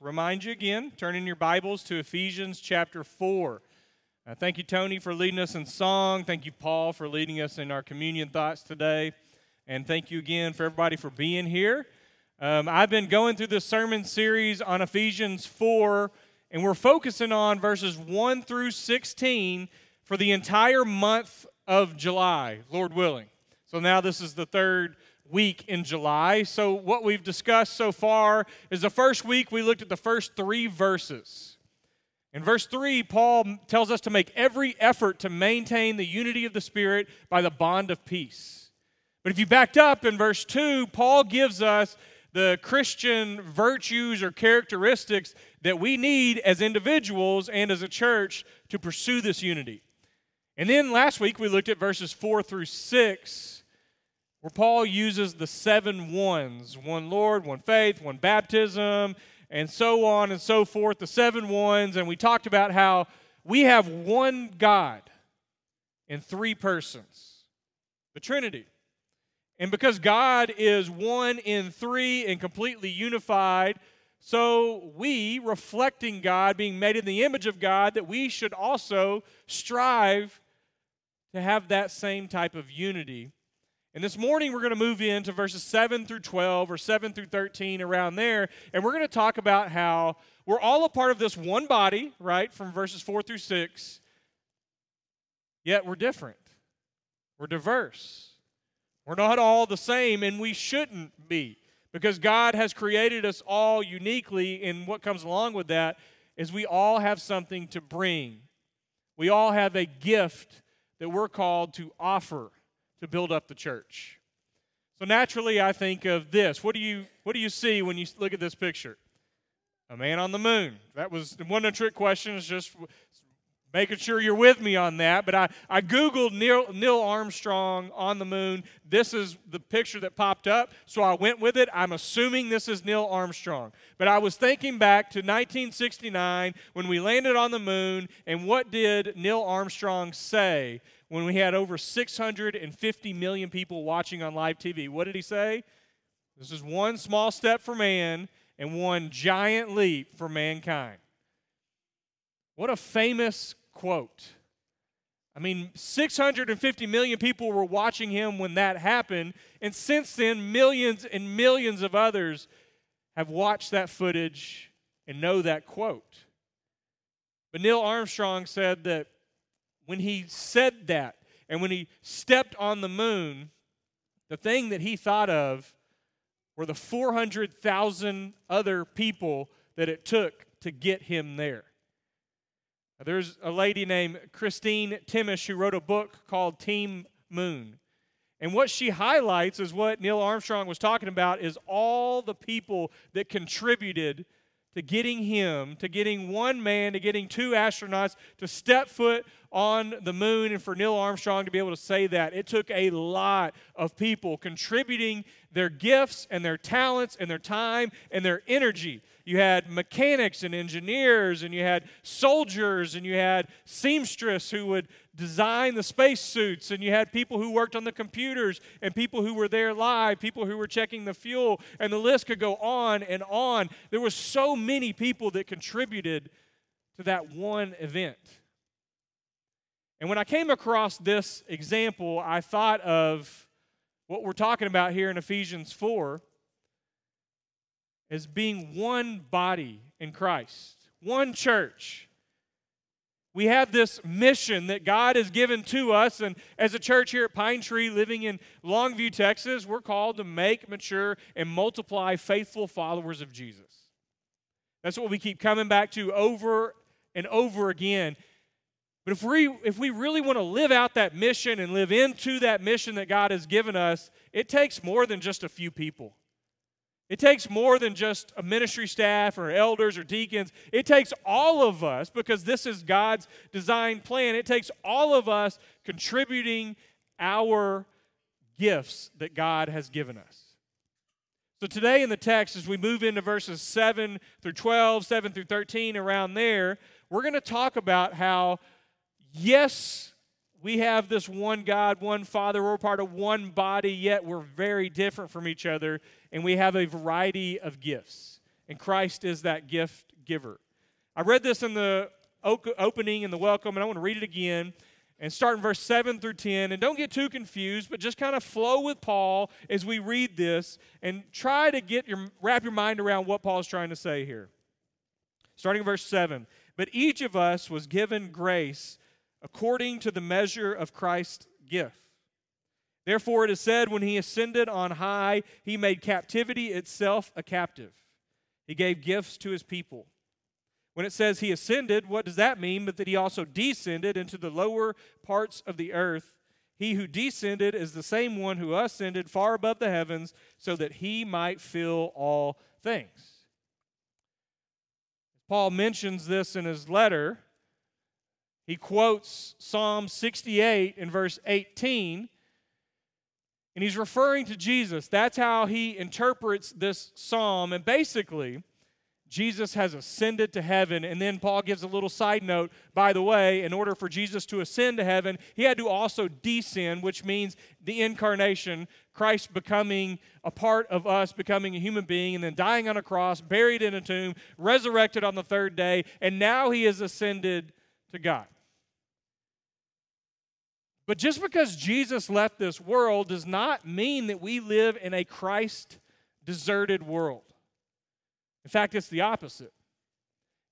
remind you again, turn in your Bibles to Ephesians chapter 4. Uh, thank you, Tony, for leading us in song. Thank you, Paul, for leading us in our communion thoughts today. And thank you again for everybody for being here. Um, I've been going through this sermon series on Ephesians 4, and we're focusing on verses 1 through 16 for the entire month of July, Lord willing. So now this is the third week in July. So, what we've discussed so far is the first week we looked at the first three verses. In verse 3, Paul tells us to make every effort to maintain the unity of the Spirit by the bond of peace. But if you backed up in verse 2, Paul gives us the Christian virtues or characteristics that we need as individuals and as a church to pursue this unity. And then last week we looked at verses 4 through 6 where Paul uses the seven ones one Lord, one faith, one baptism, and so on and so forth, the seven ones. And we talked about how we have one God in three persons, the Trinity. And because God is one in three and completely unified, so we, reflecting God, being made in the image of God, that we should also strive to have that same type of unity and this morning, we're going to move into verses 7 through 12 or 7 through 13, around there. And we're going to talk about how we're all a part of this one body, right, from verses 4 through 6, yet we're different. We're diverse. We're not all the same, and we shouldn't be because God has created us all uniquely. And what comes along with that is we all have something to bring, we all have a gift that we're called to offer to build up the church. So naturally, I think of this. What do you what do you see when you look at this picture? A man on the moon. That was one of the trick questions. Just making sure you're with me on that. But I, I Googled Neil, Neil Armstrong on the moon. This is the picture that popped up, so I went with it. I'm assuming this is Neil Armstrong. But I was thinking back to 1969 when we landed on the moon, and what did Neil Armstrong say when we had over 650 million people watching on live TV? What did he say? This is one small step for man and one giant leap for mankind. What a famous quote. I mean, 650 million people were watching him when that happened, and since then, millions and millions of others have watched that footage and know that quote. But Neil Armstrong said that when he said that and when he stepped on the moon, the thing that he thought of were the 400,000 other people that it took to get him there. There's a lady named Christine Thimmesh who wrote a book called Team Moon. And what she highlights is what Neil Armstrong was talking about is all the people that contributed to getting him, to getting one man, to getting two astronauts to step foot on the moon, and for Neil Armstrong to be able to say that. It took a lot of people contributing their gifts and their talents and their time and their energy. You had mechanics and engineers, and you had soldiers, and you had seamstress who would design the spacesuits, and you had people who worked on the computers, and people who were there live, people who were checking the fuel, and the list could go on and on. There were so many people that contributed to that one event. And when I came across this example, I thought of what we're talking about here in Ephesians 4 as being one body in Christ, one church. We have this mission that God has given to us, and as a church here at Pine Tree, living in Longview, Texas, we're called to make, mature, and multiply faithful followers of Jesus. That's what we keep coming back to over and over again. But if we, if we really want to live out that mission and live into that mission that God has given us, it takes more than just a few people. It takes more than just a ministry staff or elders or deacons. It takes all of us because this is God's design plan. It takes all of us contributing our gifts that God has given us. So today in the text, as we move into verses 7 through 12, 7 through 13, around there, we're going to talk about how, yes, we have this one God, one Father, we're part of one body, yet we're very different from each other, and we have a variety of gifts. and Christ is that gift giver. I read this in the opening and the welcome, and I want to read it again and start in verse 7 through 10. And don't get too confused, but just kind of flow with Paul as we read this and try to get your wrap your mind around what Paul's trying to say here. Starting in verse 7. But each of us was given grace according to the measure of Christ's gift. Therefore, it is said, when he ascended on high, he made captivity itself a captive. He gave gifts to his people. When it says he ascended, what does that mean? But that he also descended into the lower parts of the earth. He who descended is the same one who ascended far above the heavens so that he might fill all things. Paul mentions this in his letter. He quotes Psalm 68 in verse 18 and he's referring to Jesus. That's how he interprets this psalm. And basically, Jesus has ascended to heaven. And then Paul gives a little side note by the way, in order for Jesus to ascend to heaven, he had to also descend, which means the incarnation, Christ becoming a part of us, becoming a human being, and then dying on a cross, buried in a tomb, resurrected on the third day, and now he has ascended to God. But just because Jesus left this world does not mean that we live in a Christ deserted world. In fact, it's the opposite.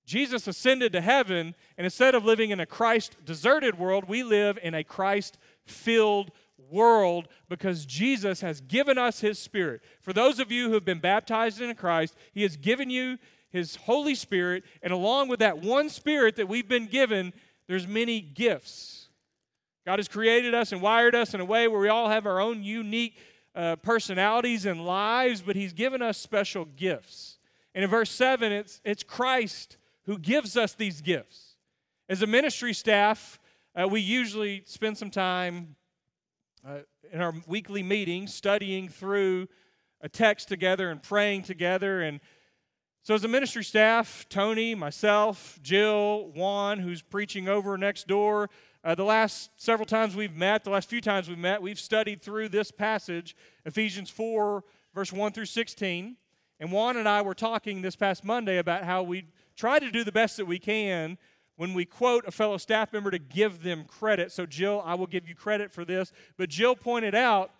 Jesus ascended to heaven, and instead of living in a Christ deserted world, we live in a Christ filled world because Jesus has given us his Spirit. For those of you who have been baptized in Christ, he has given you his Holy Spirit, and along with that one Spirit that we've been given, there's many gifts God has created us and wired us in a way where we all have our own unique uh, personalities and lives, but He's given us special gifts. And in verse 7, it's, it's Christ who gives us these gifts. As a ministry staff, uh, we usually spend some time uh, in our weekly meetings studying through a text together and praying together. And so, as a ministry staff, Tony, myself, Jill, Juan, who's preaching over next door, uh, the last several times we've met, the last few times we've met, we've studied through this passage, Ephesians 4, verse 1 through 16. And Juan and I were talking this past Monday about how we try to do the best that we can when we quote a fellow staff member to give them credit. So, Jill, I will give you credit for this. But Jill pointed out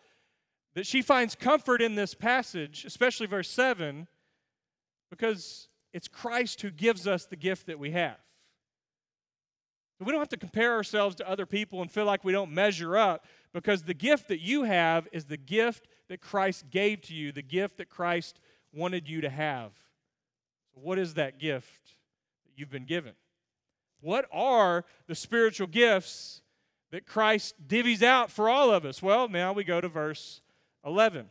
that she finds comfort in this passage, especially verse 7, because it's Christ who gives us the gift that we have. We don't have to compare ourselves to other people and feel like we don't measure up because the gift that you have is the gift that Christ gave to you, the gift that Christ wanted you to have. What is that gift that you've been given? What are the spiritual gifts that Christ divvies out for all of us? Well, now we go to verse 11.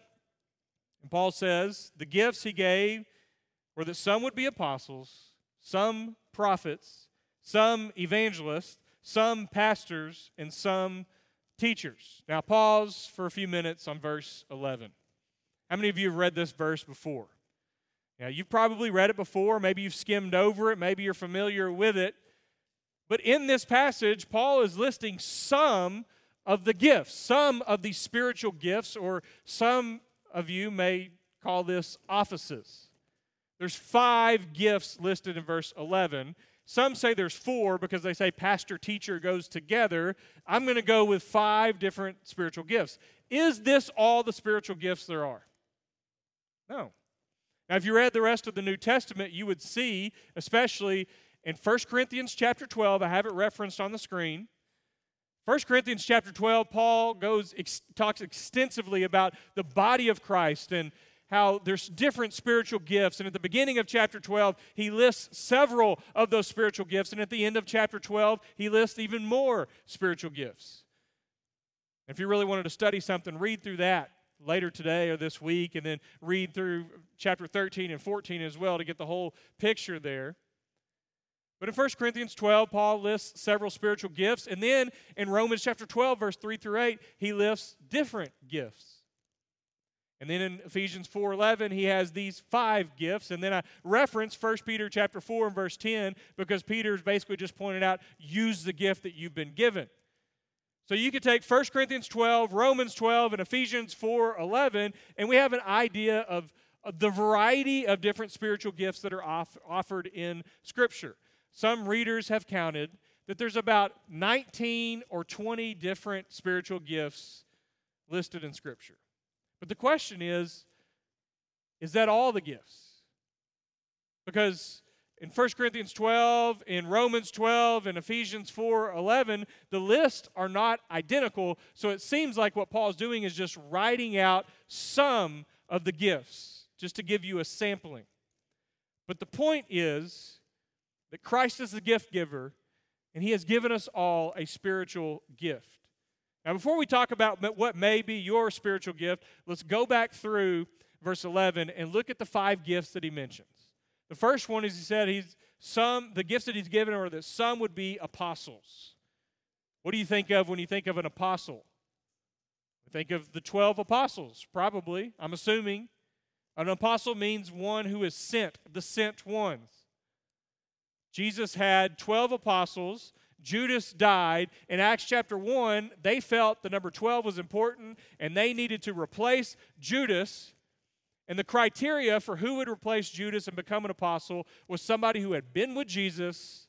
And Paul says, The gifts he gave were that some would be apostles, some prophets some evangelists, some pastors, and some teachers. Now, pause for a few minutes on verse 11. How many of you have read this verse before? Now, you've probably read it before. Maybe you've skimmed over it. Maybe you're familiar with it. But in this passage, Paul is listing some of the gifts, some of the spiritual gifts, or some of you may call this offices. There's five gifts listed in verse 11, some say there's four because they say pastor teacher goes together. I'm going to go with five different spiritual gifts. Is this all the spiritual gifts there are? No. Now, if you read the rest of the New Testament, you would see, especially in 1 Corinthians chapter 12, I have it referenced on the screen. 1 Corinthians chapter 12, Paul goes talks extensively about the body of Christ and how there's different spiritual gifts. And at the beginning of chapter 12, he lists several of those spiritual gifts. And at the end of chapter 12, he lists even more spiritual gifts. If you really wanted to study something, read through that later today or this week, and then read through chapter 13 and 14 as well to get the whole picture there. But in 1 Corinthians 12, Paul lists several spiritual gifts. And then in Romans chapter 12, verse 3 through 8, he lists different gifts. And then in Ephesians 4:11 he has these five gifts and then I reference 1 Peter chapter 4 and verse 10 because Peter's basically just pointed out use the gift that you've been given. So you could take 1 Corinthians 12, Romans 12 and Ephesians 4:11 and we have an idea of the variety of different spiritual gifts that are off, offered in Scripture. Some readers have counted that there's about 19 or 20 different spiritual gifts listed in Scripture. But the question is is that all the gifts? Because in 1 Corinthians 12, in Romans 12, in Ephesians 4 11, the lists are not identical. So it seems like what Paul's doing is just writing out some of the gifts, just to give you a sampling. But the point is that Christ is the gift giver, and he has given us all a spiritual gift. Now, before we talk about what may be your spiritual gift, let's go back through verse 11 and look at the five gifts that he mentions. The first one is he said he's some the gifts that he's given are that some would be apostles. What do you think of when you think of an apostle? Think of the 12 apostles, probably. I'm assuming. An apostle means one who is sent, the sent ones. Jesus had 12 apostles. Judas died. In Acts chapter 1, they felt the number 12 was important and they needed to replace Judas and the criteria for who would replace Judas and become an apostle was somebody who had been with Jesus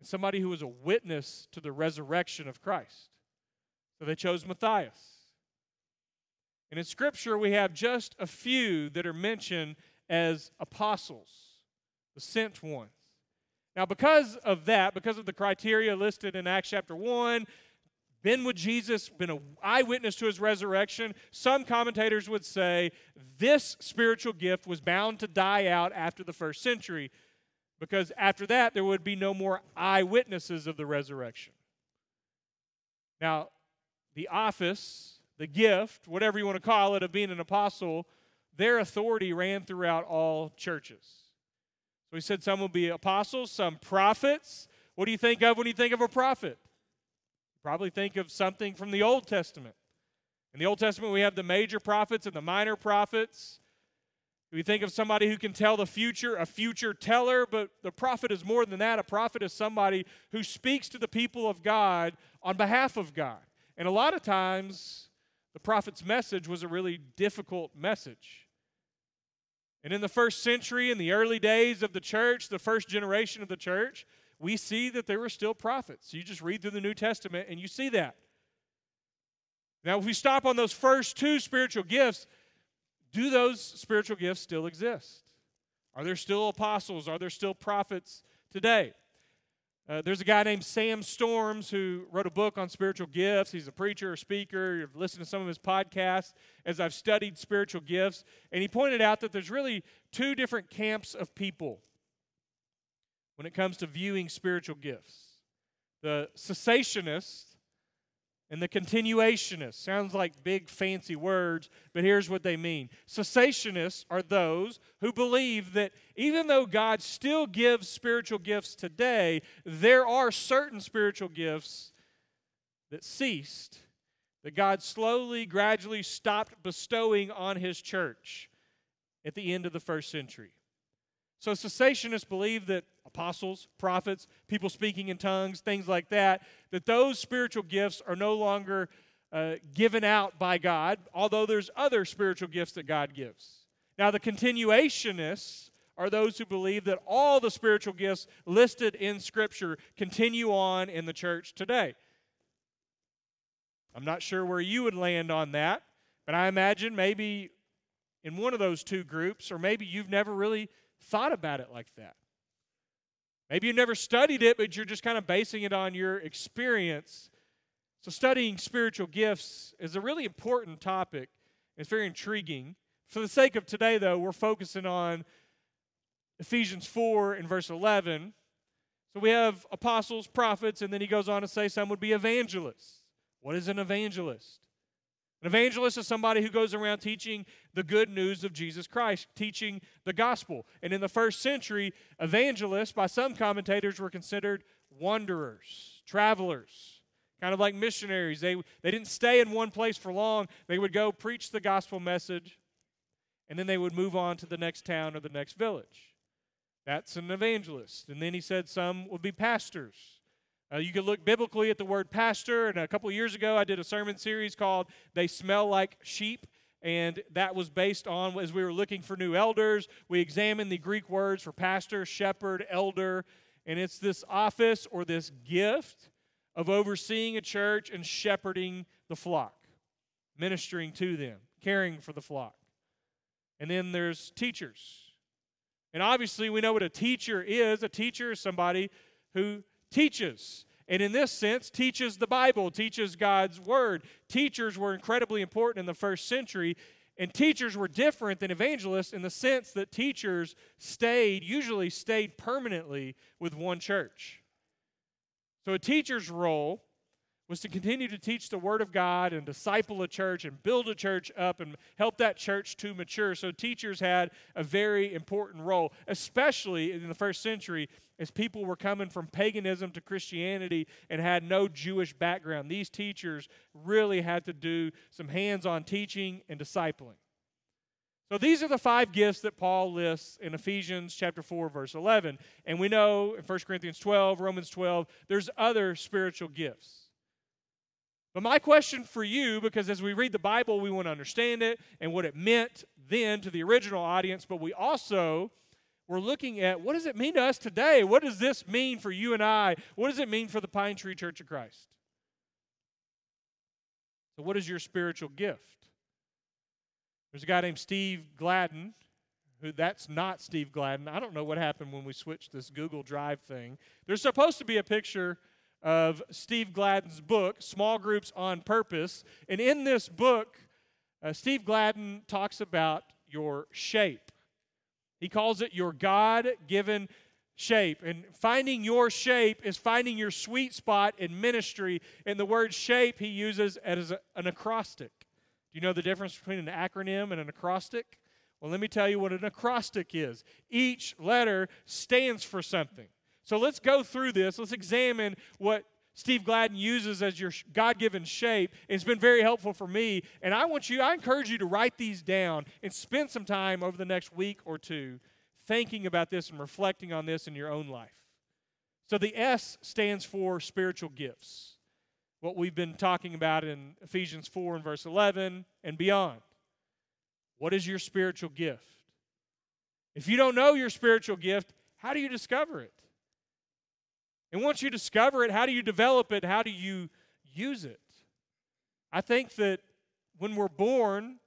and somebody who was a witness to the resurrection of Christ. So they chose Matthias. And in Scripture, we have just a few that are mentioned as apostles, the sent ones. Now, because of that, because of the criteria listed in Acts chapter 1, been with Jesus, been an eyewitness to his resurrection. Some commentators would say this spiritual gift was bound to die out after the first century because after that there would be no more eyewitnesses of the resurrection. Now, the office, the gift, whatever you want to call it, of being an apostle, their authority ran throughout all churches. So he said some will be apostles, some prophets. What do you think of when you think of a prophet? Probably think of something from the Old Testament. In the Old Testament, we have the major prophets and the minor prophets. We think of somebody who can tell the future, a future teller, but the prophet is more than that. A prophet is somebody who speaks to the people of God on behalf of God. And a lot of times, the prophet's message was a really difficult message. And in the first century, in the early days of the church, the first generation of the church, we see that there were still prophets. You just read through the New Testament and you see that. Now, if we stop on those first two spiritual gifts, do those spiritual gifts still exist? Are there still apostles? Are there still prophets today? Uh, there's a guy named Sam Storms who wrote a book on spiritual gifts. He's a preacher, a speaker. You've listened to some of his podcasts as I've studied spiritual gifts. And he pointed out that there's really two different camps of people when it comes to viewing spiritual gifts the cessationist and the continuationists. Sounds like big fancy words, but here's what they mean. Cessationists are those who believe that even though God still gives spiritual gifts today, there are certain spiritual gifts that ceased, that God slowly, gradually stopped bestowing on His church at the end of the first century. So cessationists believe that apostles, prophets, people speaking in tongues, things like that, that those spiritual gifts are no longer uh, given out by God, although there's other spiritual gifts that God gives. Now, the continuationists are those who believe that all the spiritual gifts listed in Scripture continue on in the church today. I'm not sure where you would land on that, but I imagine maybe in one of those two groups, or maybe you've never really thought about it like that. Maybe you never studied it, but you're just kind of basing it on your experience. So, studying spiritual gifts is a really important topic. It's very intriguing. For the sake of today, though, we're focusing on Ephesians 4 and verse 11. So, we have apostles, prophets, and then he goes on to say some would be evangelists. What is an evangelist? An evangelist is somebody who goes around teaching the good news of Jesus Christ, teaching the gospel. And in the first century, evangelists, by some commentators, were considered wanderers, travelers, kind of like missionaries. They, they didn't stay in one place for long. They would go preach the gospel message, and then they would move on to the next town or the next village. That's an evangelist. And then he said some would be pastors. Uh, you can look biblically at the word pastor, and a couple years ago I did a sermon series called They Smell Like Sheep. and that was based on as we were looking for new elders, we examined the Greek words for pastor, shepherd, elder, and it's this office or this gift of overseeing a church and shepherding the flock, ministering to them, caring for the flock. And then there's teachers. And obviously, we know what a teacher is. A teacher is somebody who teaches. And in this sense, teaches the Bible, teaches God's Word. Teachers were incredibly important in the first century, and teachers were different than evangelists in the sense that teachers stayed, usually stayed permanently with one church. So a teacher's role was to continue to teach the Word of God and disciple a church and build a church up and help that church to mature. So, teachers had a very important role, especially in the first century as people were coming from paganism to Christianity and had no Jewish background. These teachers really had to do some hands on teaching and discipling. So these are the five gifts that Paul lists in Ephesians chapter 4 verse 11. And we know in 1 Corinthians 12, Romans 12, there's other spiritual gifts. But my question for you, because as we read the Bible, we want to understand it and what it meant then to the original audience, but we also we're looking at what does it mean to us today? What does this mean for you and I? What does it mean for the Pine Tree Church of Christ? So, what is your spiritual gift? There's a guy named Steve Gladen, who that's not Steve Gladen. I don't know what happened when we switched this Google Drive thing. There's supposed to be a picture of Steve Gladen's book, Small Groups on Purpose. And in this book, uh, Steve Gladen talks about your shape. He calls it your God given shape. And finding your shape is finding your sweet spot in ministry. And the word shape he uses as an acrostic. Do you know the difference between an acronym and an acrostic? Well, let me tell you what an acrostic is. Each letter stands for something. So let's go through this. Let's examine what Steve Gladen uses as your God given shape. It's been very helpful for me. And I want you, I encourage you to write these down and spend some time over the next week or two thinking about this and reflecting on this in your own life. So the S stands for spiritual gifts. What we've been talking about in Ephesians 4 and verse 11 and beyond. What is your spiritual gift? If you don't know your spiritual gift, how do you discover it? And once you discover it, how do you develop it? How do you use it? I think that when we're born,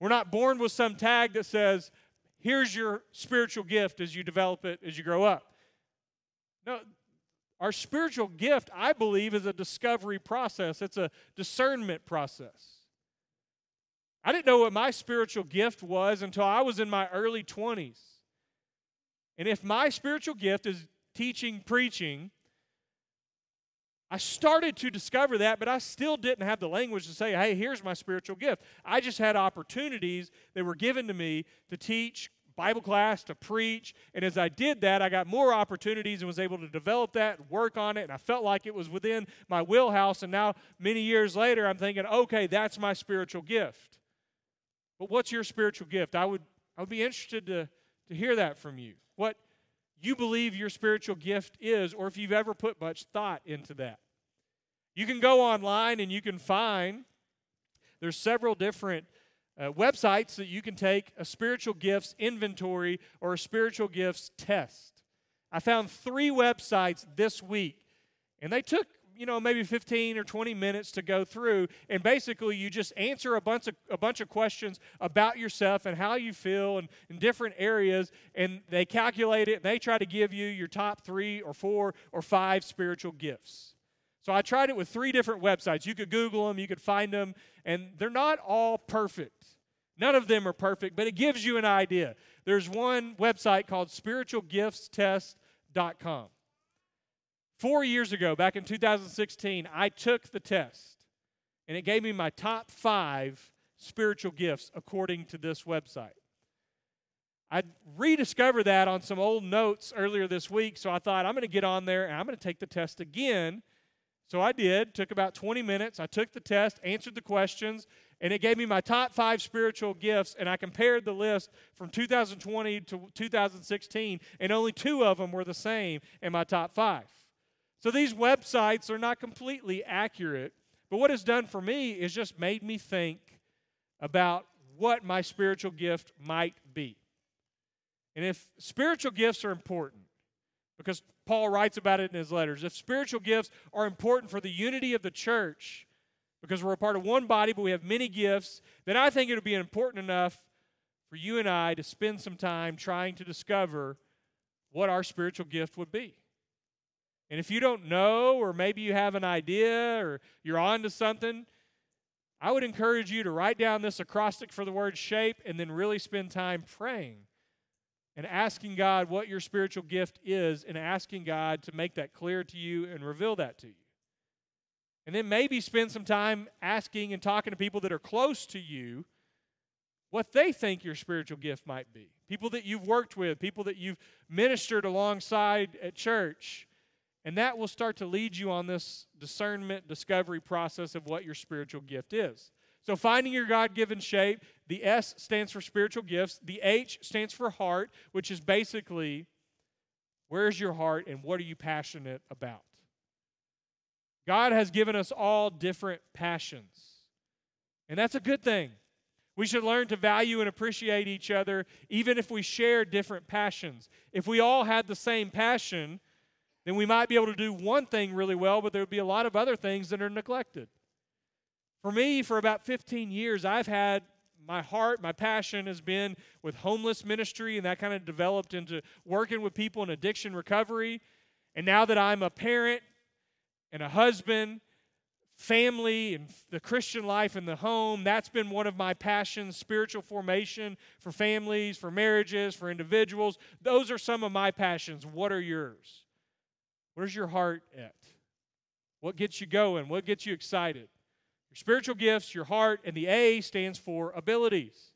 we're not born with some tag that says, here's your spiritual gift as you develop it as you grow up. No, our spiritual gift, I believe, is a discovery process, it's a discernment process. I didn't know what my spiritual gift was until I was in my early 20s. And if my spiritual gift is teaching, preaching, I started to discover that, but I still didn't have the language to say, hey, here's my spiritual gift. I just had opportunities that were given to me to teach Bible class, to preach. And as I did that, I got more opportunities and was able to develop that, work on it, and I felt like it was within my wheelhouse. And now, many years later, I'm thinking, okay, that's my spiritual gift. But what's your spiritual gift? I would, I would be interested to, to hear that from you. What you believe your spiritual gift is, or if you've ever put much thought into that. You can go online and you can find there's several different uh, websites that you can take a spiritual gifts inventory or a spiritual gifts test. I found three websites this week, and they took you know maybe 15 or 20 minutes to go through and basically you just answer a bunch of a bunch of questions about yourself and how you feel and in different areas and they calculate it and they try to give you your top 3 or 4 or 5 spiritual gifts. So I tried it with three different websites. You could Google them, you could find them, and they're not all perfect. None of them are perfect, but it gives you an idea. There's one website called spiritualgiftstest.com. Four years ago, back in 2016, I took the test, and it gave me my top five spiritual gifts according to this website. I rediscovered that on some old notes earlier this week, so I thought I'm going to get on there and I'm going to take the test again. So I did, took about 20 minutes. I took the test, answered the questions, and it gave me my top five spiritual gifts. And I compared the list from 2020 to 2016, and only two of them were the same in my top five. So these websites are not completely accurate, but what it's done for me is just made me think about what my spiritual gift might be. And if spiritual gifts are important, because Paul writes about it in his letters, if spiritual gifts are important for the unity of the church, because we're a part of one body, but we have many gifts, then I think it would be important enough for you and I to spend some time trying to discover what our spiritual gift would be. And if you don't know, or maybe you have an idea, or you're on to something, I would encourage you to write down this acrostic for the word shape and then really spend time praying and asking God what your spiritual gift is and asking God to make that clear to you and reveal that to you. And then maybe spend some time asking and talking to people that are close to you what they think your spiritual gift might be. People that you've worked with, people that you've ministered alongside at church. And that will start to lead you on this discernment, discovery process of what your spiritual gift is. So, finding your God given shape, the S stands for spiritual gifts, the H stands for heart, which is basically where's your heart and what are you passionate about? God has given us all different passions, and that's a good thing. We should learn to value and appreciate each other, even if we share different passions. If we all had the same passion, then we might be able to do one thing really well, but there would be a lot of other things that are neglected. For me, for about 15 years, I've had my heart, my passion has been with homeless ministry, and that kind of developed into working with people in addiction recovery. And now that I'm a parent and a husband family and the Christian life in the home. That's been one of my passions, spiritual formation for families, for marriages, for individuals. Those are some of my passions. What are yours? Where's your heart at? What gets you going? What gets you excited? Your spiritual gifts, your heart, and the A stands for abilities.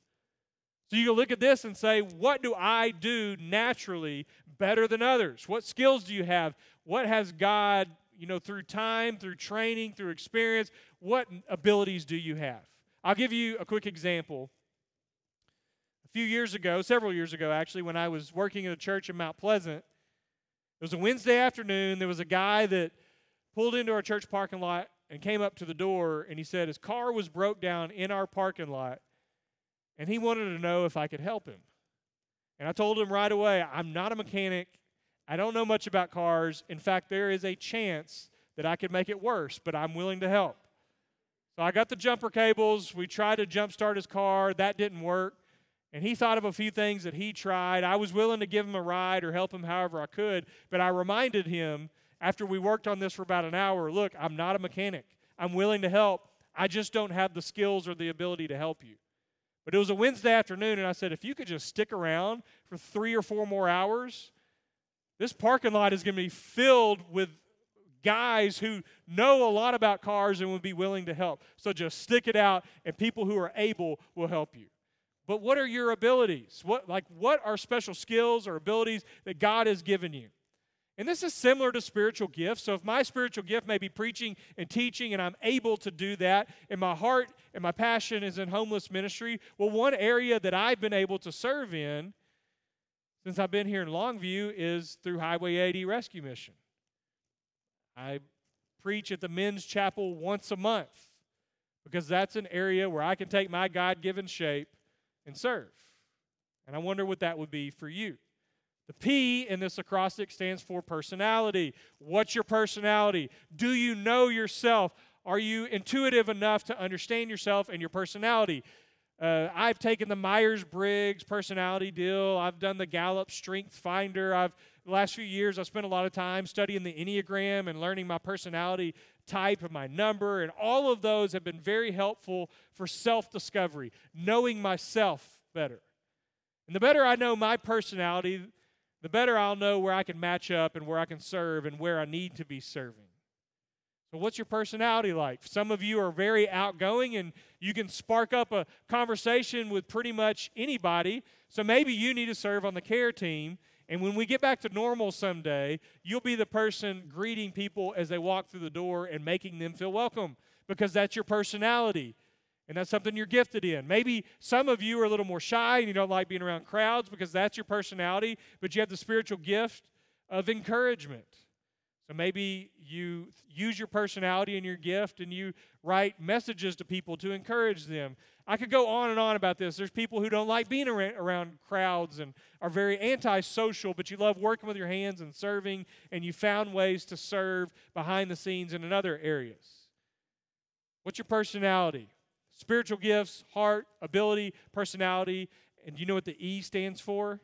So you can look at this and say, what do I do naturally better than others? What skills do you have? What has God you know, through time, through training, through experience, what abilities do you have? I'll give you a quick example. A few years ago, several years ago actually, when I was working at a church in Mount Pleasant, it was a Wednesday afternoon. There was a guy that pulled into our church parking lot and came up to the door and he said his car was broke down in our parking lot and he wanted to know if I could help him. And I told him right away, I'm not a mechanic. I don't know much about cars. In fact, there is a chance that I could make it worse, but I'm willing to help. So I got the jumper cables. We tried to jumpstart his car. That didn't work. And he thought of a few things that he tried. I was willing to give him a ride or help him however I could, but I reminded him after we worked on this for about an hour look, I'm not a mechanic. I'm willing to help. I just don't have the skills or the ability to help you. But it was a Wednesday afternoon, and I said, if you could just stick around for three or four more hours, this parking lot is going to be filled with guys who know a lot about cars and would be willing to help. So just stick it out, and people who are able will help you. But what are your abilities? What like what are special skills or abilities that God has given you? And this is similar to spiritual gifts. So if my spiritual gift may be preaching and teaching, and I'm able to do that, and my heart and my passion is in homeless ministry, well, one area that I've been able to serve in since I've been here in Longview is through Highway 80 Rescue Mission. I preach at the men's chapel once a month because that's an area where I can take my God given shape and serve. And I wonder what that would be for you. The P in this acrostic stands for personality. What's your personality? Do you know yourself? Are you intuitive enough to understand yourself and your personality? Uh, I've taken the Myers Briggs personality deal. I've done the Gallup Strength Finder. I've the last few years I've spent a lot of time studying the Enneagram and learning my personality type and my number, and all of those have been very helpful for self-discovery, knowing myself better. And the better I know my personality, the better I'll know where I can match up and where I can serve and where I need to be serving. So, what's your personality like? Some of you are very outgoing and you can spark up a conversation with pretty much anybody. So, maybe you need to serve on the care team. And when we get back to normal someday, you'll be the person greeting people as they walk through the door and making them feel welcome because that's your personality. And that's something you're gifted in. Maybe some of you are a little more shy and you don't like being around crowds because that's your personality, but you have the spiritual gift of encouragement. Maybe you use your personality and your gift and you write messages to people to encourage them. I could go on and on about this. There's people who don't like being around crowds and are very antisocial, but you love working with your hands and serving, and you found ways to serve behind the scenes and in other areas. What's your personality? Spiritual gifts, heart, ability, personality. And do you know what the E stands for?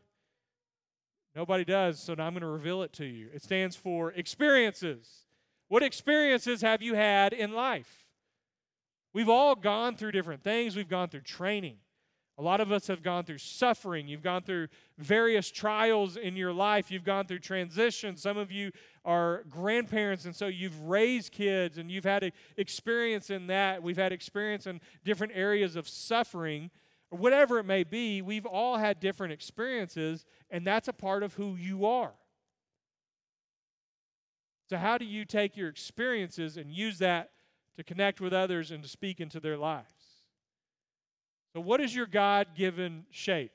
Nobody does, so now I'm going to reveal it to you. It stands for experiences. What experiences have you had in life? We've all gone through different things, we've gone through training. A lot of us have gone through suffering. You've gone through various trials in your life. You've gone through transition. Some of you are grandparents, and so you've raised kids and you've had experience in that. We've had experience in different areas of suffering, or whatever it may be. We've all had different experiences, and that's a part of who you are. So, how do you take your experiences and use that to connect with others and to speak into their lives? So, what is your God given shape?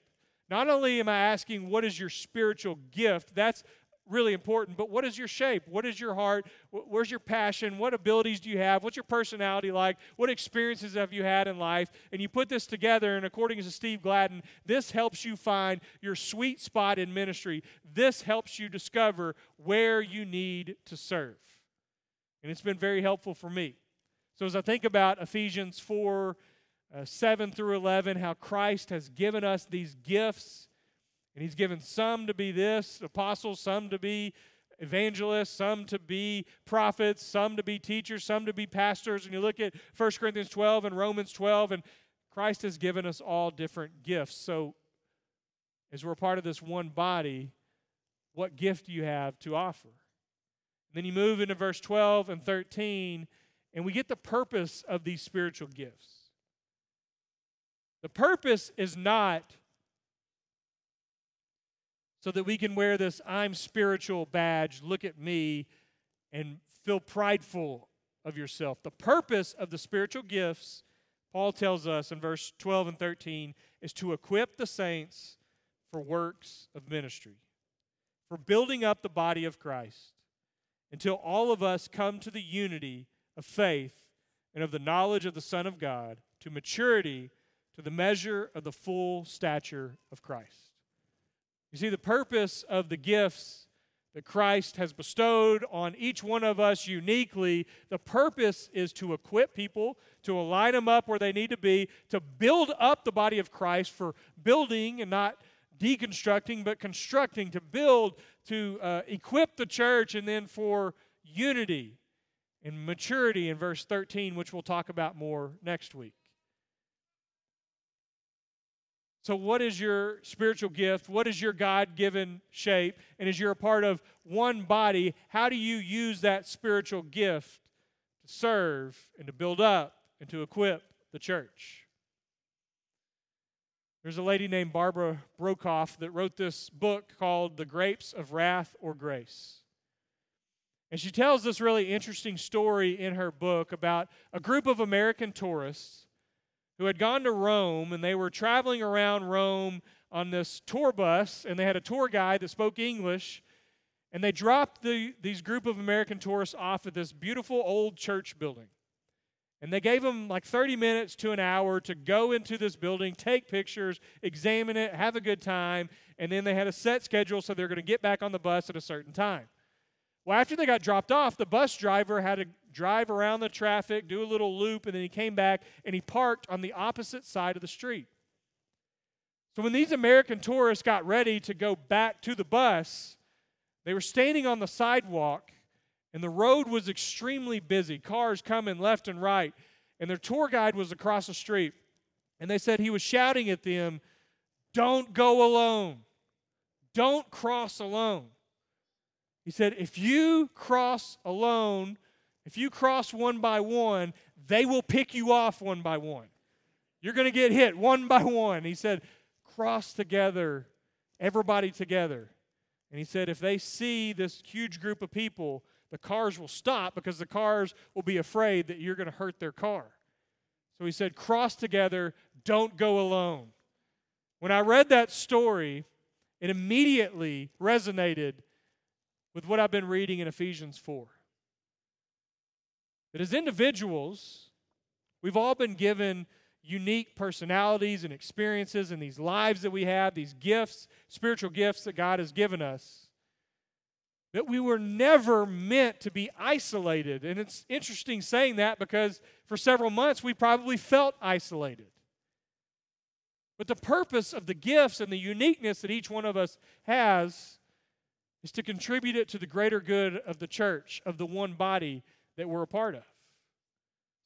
Not only am I asking, what is your spiritual gift? That's really important, but what is your shape? What is your heart? Where's your passion? What abilities do you have? What's your personality like? What experiences have you had in life? And you put this together, and according to Steve Gladen, this helps you find your sweet spot in ministry. This helps you discover where you need to serve. And it's been very helpful for me. So, as I think about Ephesians 4 uh, 7 through 11, how Christ has given us these gifts, and He's given some to be this, apostles, some to be evangelists, some to be prophets, some to be teachers, some to be pastors. And you look at 1 Corinthians 12 and Romans 12, and Christ has given us all different gifts. So, as we're part of this one body, what gift do you have to offer? And then you move into verse 12 and 13, and we get the purpose of these spiritual gifts. The purpose is not so that we can wear this I'm spiritual badge, look at me, and feel prideful of yourself. The purpose of the spiritual gifts, Paul tells us in verse 12 and 13, is to equip the saints for works of ministry, for building up the body of Christ until all of us come to the unity of faith and of the knowledge of the Son of God, to maturity, to the measure of the full stature of Christ. You see, the purpose of the gifts that Christ has bestowed on each one of us uniquely, the purpose is to equip people, to align them up where they need to be, to build up the body of Christ for building and not deconstructing, but constructing, to build, to uh, equip the church, and then for unity and maturity in verse 13, which we'll talk about more next week. So, what is your spiritual gift? What is your God given shape? And as you're a part of one body, how do you use that spiritual gift to serve and to build up and to equip the church? There's a lady named Barbara Brokhoff that wrote this book called The Grapes of Wrath or Grace. And she tells this really interesting story in her book about a group of American tourists who had gone to Rome and they were traveling around Rome on this tour bus and they had a tour guide that spoke English and they dropped the, these group of American tourists off at this beautiful old church building. And they gave them like 30 minutes to an hour to go into this building, take pictures, examine it, have a good time, and then they had a set schedule so they're going to get back on the bus at a certain time. Well, after they got dropped off, the bus driver had to drive around the traffic, do a little loop, and then he came back and he parked on the opposite side of the street. So when these American tourists got ready to go back to the bus, they were standing on the sidewalk and the road was extremely busy, cars coming left and right, and their tour guide was across the street. And they said he was shouting at them, Don't go alone. Don't cross alone. He said, if you cross alone, if you cross one by one, they will pick you off one by one. You're going to get hit one by one. He said, cross together, everybody together. And he said, if they see this huge group of people, the cars will stop because the cars will be afraid that you're going to hurt their car. So he said, cross together, don't go alone. When I read that story, it immediately resonated with what I've been reading in Ephesians 4. That as individuals, we've all been given unique personalities and experiences and these lives that we have, these gifts, spiritual gifts that God has given us. That we were never meant to be isolated. And it's interesting saying that because for several months we probably felt isolated. But the purpose of the gifts and the uniqueness that each one of us has is to contribute it to the greater good of the church, of the one body that we're a part of.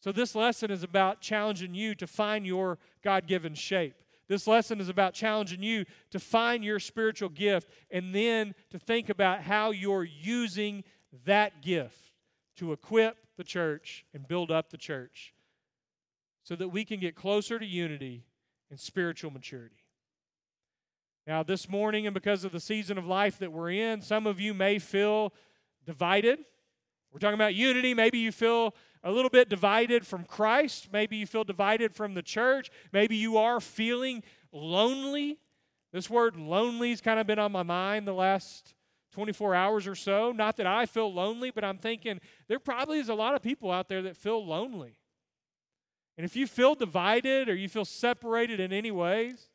So, this lesson is about challenging you to find your God given shape. This lesson is about challenging you to find your spiritual gift and then to think about how you're using that gift to equip the church and build up the church so that we can get closer to unity and spiritual maturity. Now, this morning, and because of the season of life that we're in, some of you may feel divided. We're talking about unity. Maybe you feel a little bit divided from Christ. Maybe you feel divided from the church. Maybe you are feeling lonely. This word lonely has kind of been on my mind the last 24 hours or so. Not that I feel lonely, but I'm thinking there probably is a lot of people out there that feel lonely. And if you feel divided or you feel separated in any ways,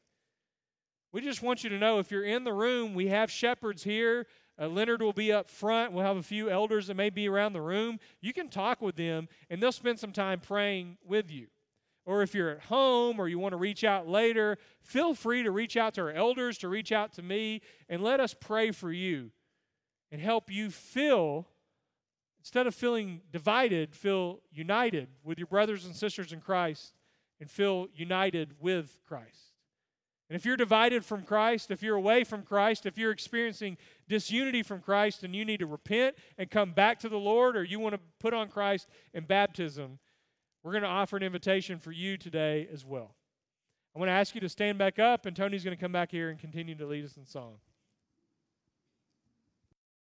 we just want you to know if you're in the room, we have shepherds here uh, Leonard will be up front. We'll have a few elders that may be around the room. You can talk with them, and they'll spend some time praying with you. Or if you're at home or you want to reach out later, feel free to reach out to our elders, to reach out to me, and let us pray for you and help you feel, instead of feeling divided, feel united with your brothers and sisters in Christ and feel united with Christ. And if you're divided from Christ, if you're away from Christ, if you're experiencing disunity from Christ and you need to repent and come back to the Lord, or you want to put on Christ in baptism, we're going to offer an invitation for you today as well. I want to ask you to stand back up, and Tony's going to come back here and continue to lead us in song.